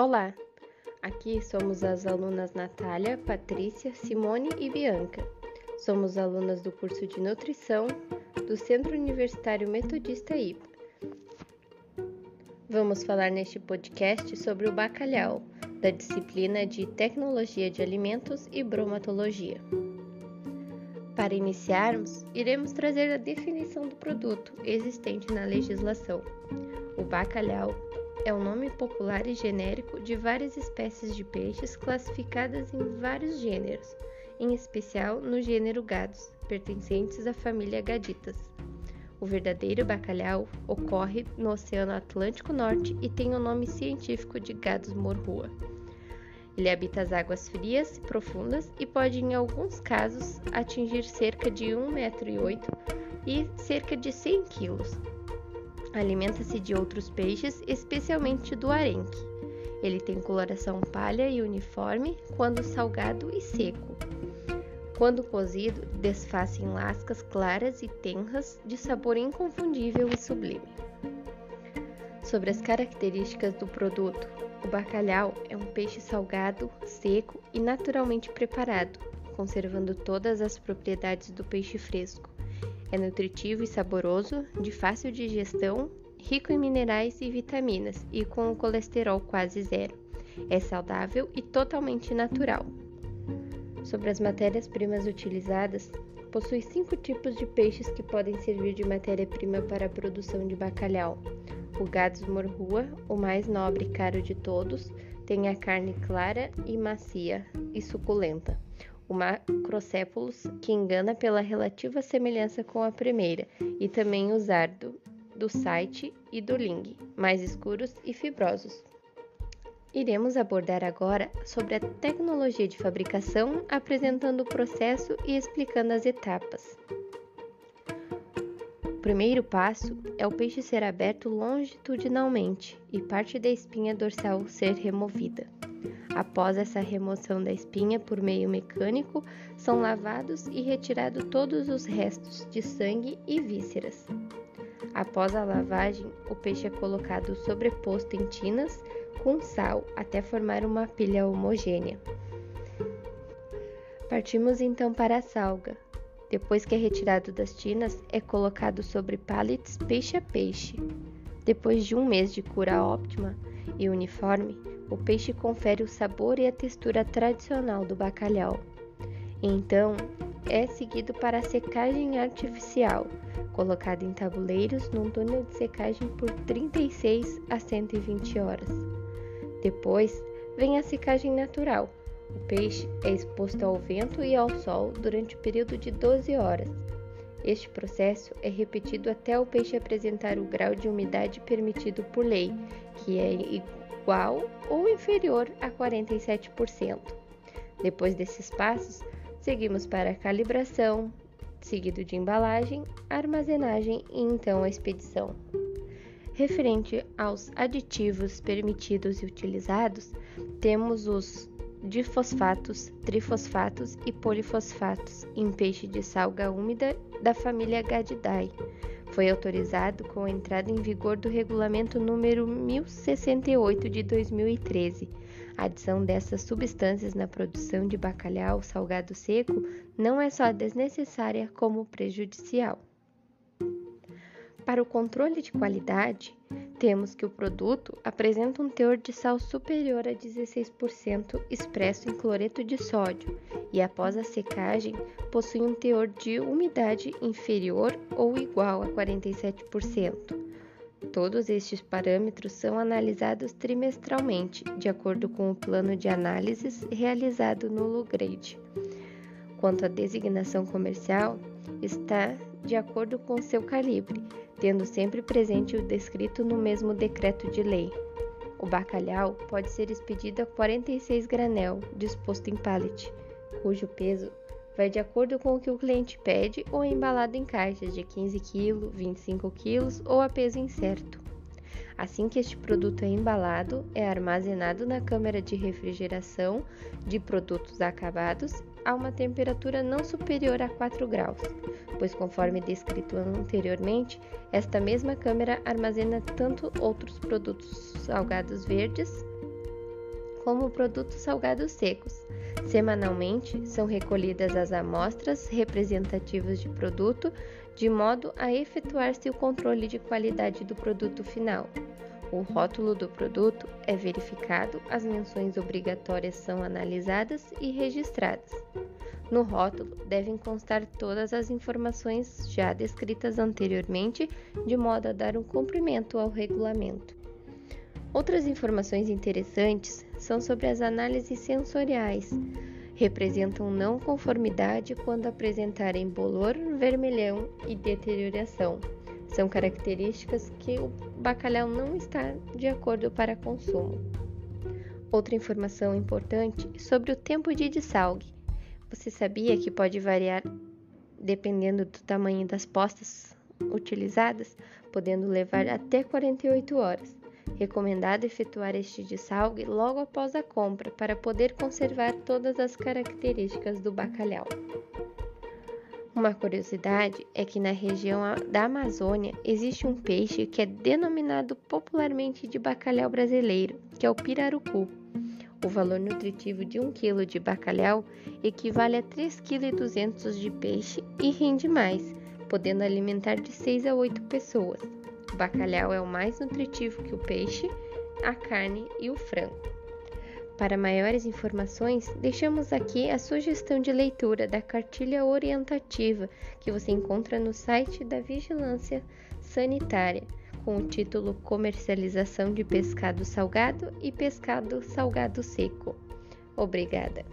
Olá, aqui somos as alunas Natália, Patrícia, Simone e Bianca. Somos alunas do curso de Nutrição do Centro Universitário Metodista IPA. Vamos falar neste podcast sobre o bacalhau, da disciplina de Tecnologia de Alimentos e Bromatologia. Para iniciarmos, iremos trazer a definição do produto existente na legislação. O bacalhau é o nome popular e genérico de várias espécies de peixes classificadas em vários gêneros, em especial no gênero gados, pertencentes à família Gaditas. O verdadeiro bacalhau ocorre no Oceano Atlântico Norte e tem o nome científico de Gadus morrua. Ele habita as águas frias e profundas e pode, em alguns casos, atingir cerca de 1,8 m e cerca de 100 kg, Alimenta-se de outros peixes, especialmente do arenque. Ele tem coloração palha e uniforme quando salgado e seco. Quando cozido, desfaz em lascas claras e tenras de sabor inconfundível e sublime. Sobre as características do produto, o bacalhau é um peixe salgado, seco e naturalmente preparado, conservando todas as propriedades do peixe fresco. É nutritivo e saboroso, de fácil digestão, rico em minerais e vitaminas e com o colesterol quase zero. É saudável e totalmente natural. Sobre as matérias-primas utilizadas, possui cinco tipos de peixes que podem servir de matéria-prima para a produção de bacalhau. O Gadus morrua, o mais nobre e caro de todos, tem a carne clara e macia e suculenta o Macrocephalus, que engana pela relativa semelhança com a primeira, e também o Zardo, do site e do Ling, mais escuros e fibrosos. Iremos abordar agora sobre a tecnologia de fabricação, apresentando o processo e explicando as etapas. O primeiro passo é o peixe ser aberto longitudinalmente e parte da espinha dorsal ser removida. Após essa remoção da espinha por meio mecânico, são lavados e retirados todos os restos de sangue e vísceras. Após a lavagem, o peixe é colocado sobreposto em tinas com sal até formar uma pilha homogênea. Partimos então para a salga. Depois que é retirado das tinas, é colocado sobre pallets peixe a peixe. Depois de um mês de cura óptima e uniforme, o peixe confere o sabor e a textura tradicional do bacalhau. Então, é seguido para a secagem artificial, colocado em tabuleiros num túnel de secagem por 36 a 120 horas. Depois, vem a secagem natural. O peixe é exposto ao vento e ao sol durante o período de 12 horas. Este processo é repetido até o peixe apresentar o grau de umidade permitido por lei, que é igual ou inferior a 47%. Depois desses passos, seguimos para a calibração, seguido de embalagem, armazenagem e então a expedição. Referente aos aditivos permitidos e utilizados, temos os difosfatos, trifosfatos e polifosfatos em peixe de salga úmida da família Gadidae. Foi autorizado com a entrada em vigor do regulamento número 1068 de 2013. A adição dessas substâncias na produção de bacalhau salgado seco não é só desnecessária como prejudicial. Para o controle de qualidade, temos que o produto apresenta um teor de sal superior a 16% expresso em cloreto de sódio e, após a secagem, possui um teor de umidade inferior ou igual a 47%. Todos estes parâmetros são analisados trimestralmente, de acordo com o plano de análises realizado no Lugrade. Quanto à designação comercial, está de acordo com seu calibre, tendo sempre presente o descrito no mesmo decreto de lei. O bacalhau pode ser expedido a 46 granel, disposto em pallet, cujo peso vai de acordo com o que o cliente pede ou é embalado em caixas de 15 kg, 25 kg ou a peso incerto. Assim que este produto é embalado, é armazenado na câmara de refrigeração de produtos acabados a uma temperatura não superior a 4 graus, pois, conforme descrito anteriormente, esta mesma câmara armazena tanto outros produtos salgados verdes como produtos salgados secos. Semanalmente são recolhidas as amostras representativas de produto, de modo a efetuar-se o controle de qualidade do produto final. O rótulo do produto é verificado, as menções obrigatórias são analisadas e registradas. No rótulo devem constar todas as informações já descritas anteriormente, de modo a dar um cumprimento ao regulamento. Outras informações interessantes são sobre as análises sensoriais. Representam não conformidade quando apresentarem bolor, vermelhão e deterioração. São características que o bacalhau não está de acordo para consumo. Outra informação importante sobre o tempo de dessalgue. Você sabia que pode variar dependendo do tamanho das postas utilizadas, podendo levar até 48 horas. Recomendado efetuar este dessalgue logo após a compra para poder conservar todas as características do bacalhau. Uma curiosidade é que na região da Amazônia existe um peixe que é denominado popularmente de bacalhau brasileiro, que é o pirarucu. O valor nutritivo de 1 kg de bacalhau equivale a 3,2 kg de peixe e rende mais, podendo alimentar de 6 a 8 pessoas. O bacalhau é o mais nutritivo que o peixe, a carne e o frango. Para maiores informações, deixamos aqui a sugestão de leitura da cartilha orientativa que você encontra no site da Vigilância Sanitária com o título Comercialização de Pescado Salgado e Pescado Salgado Seco. Obrigada!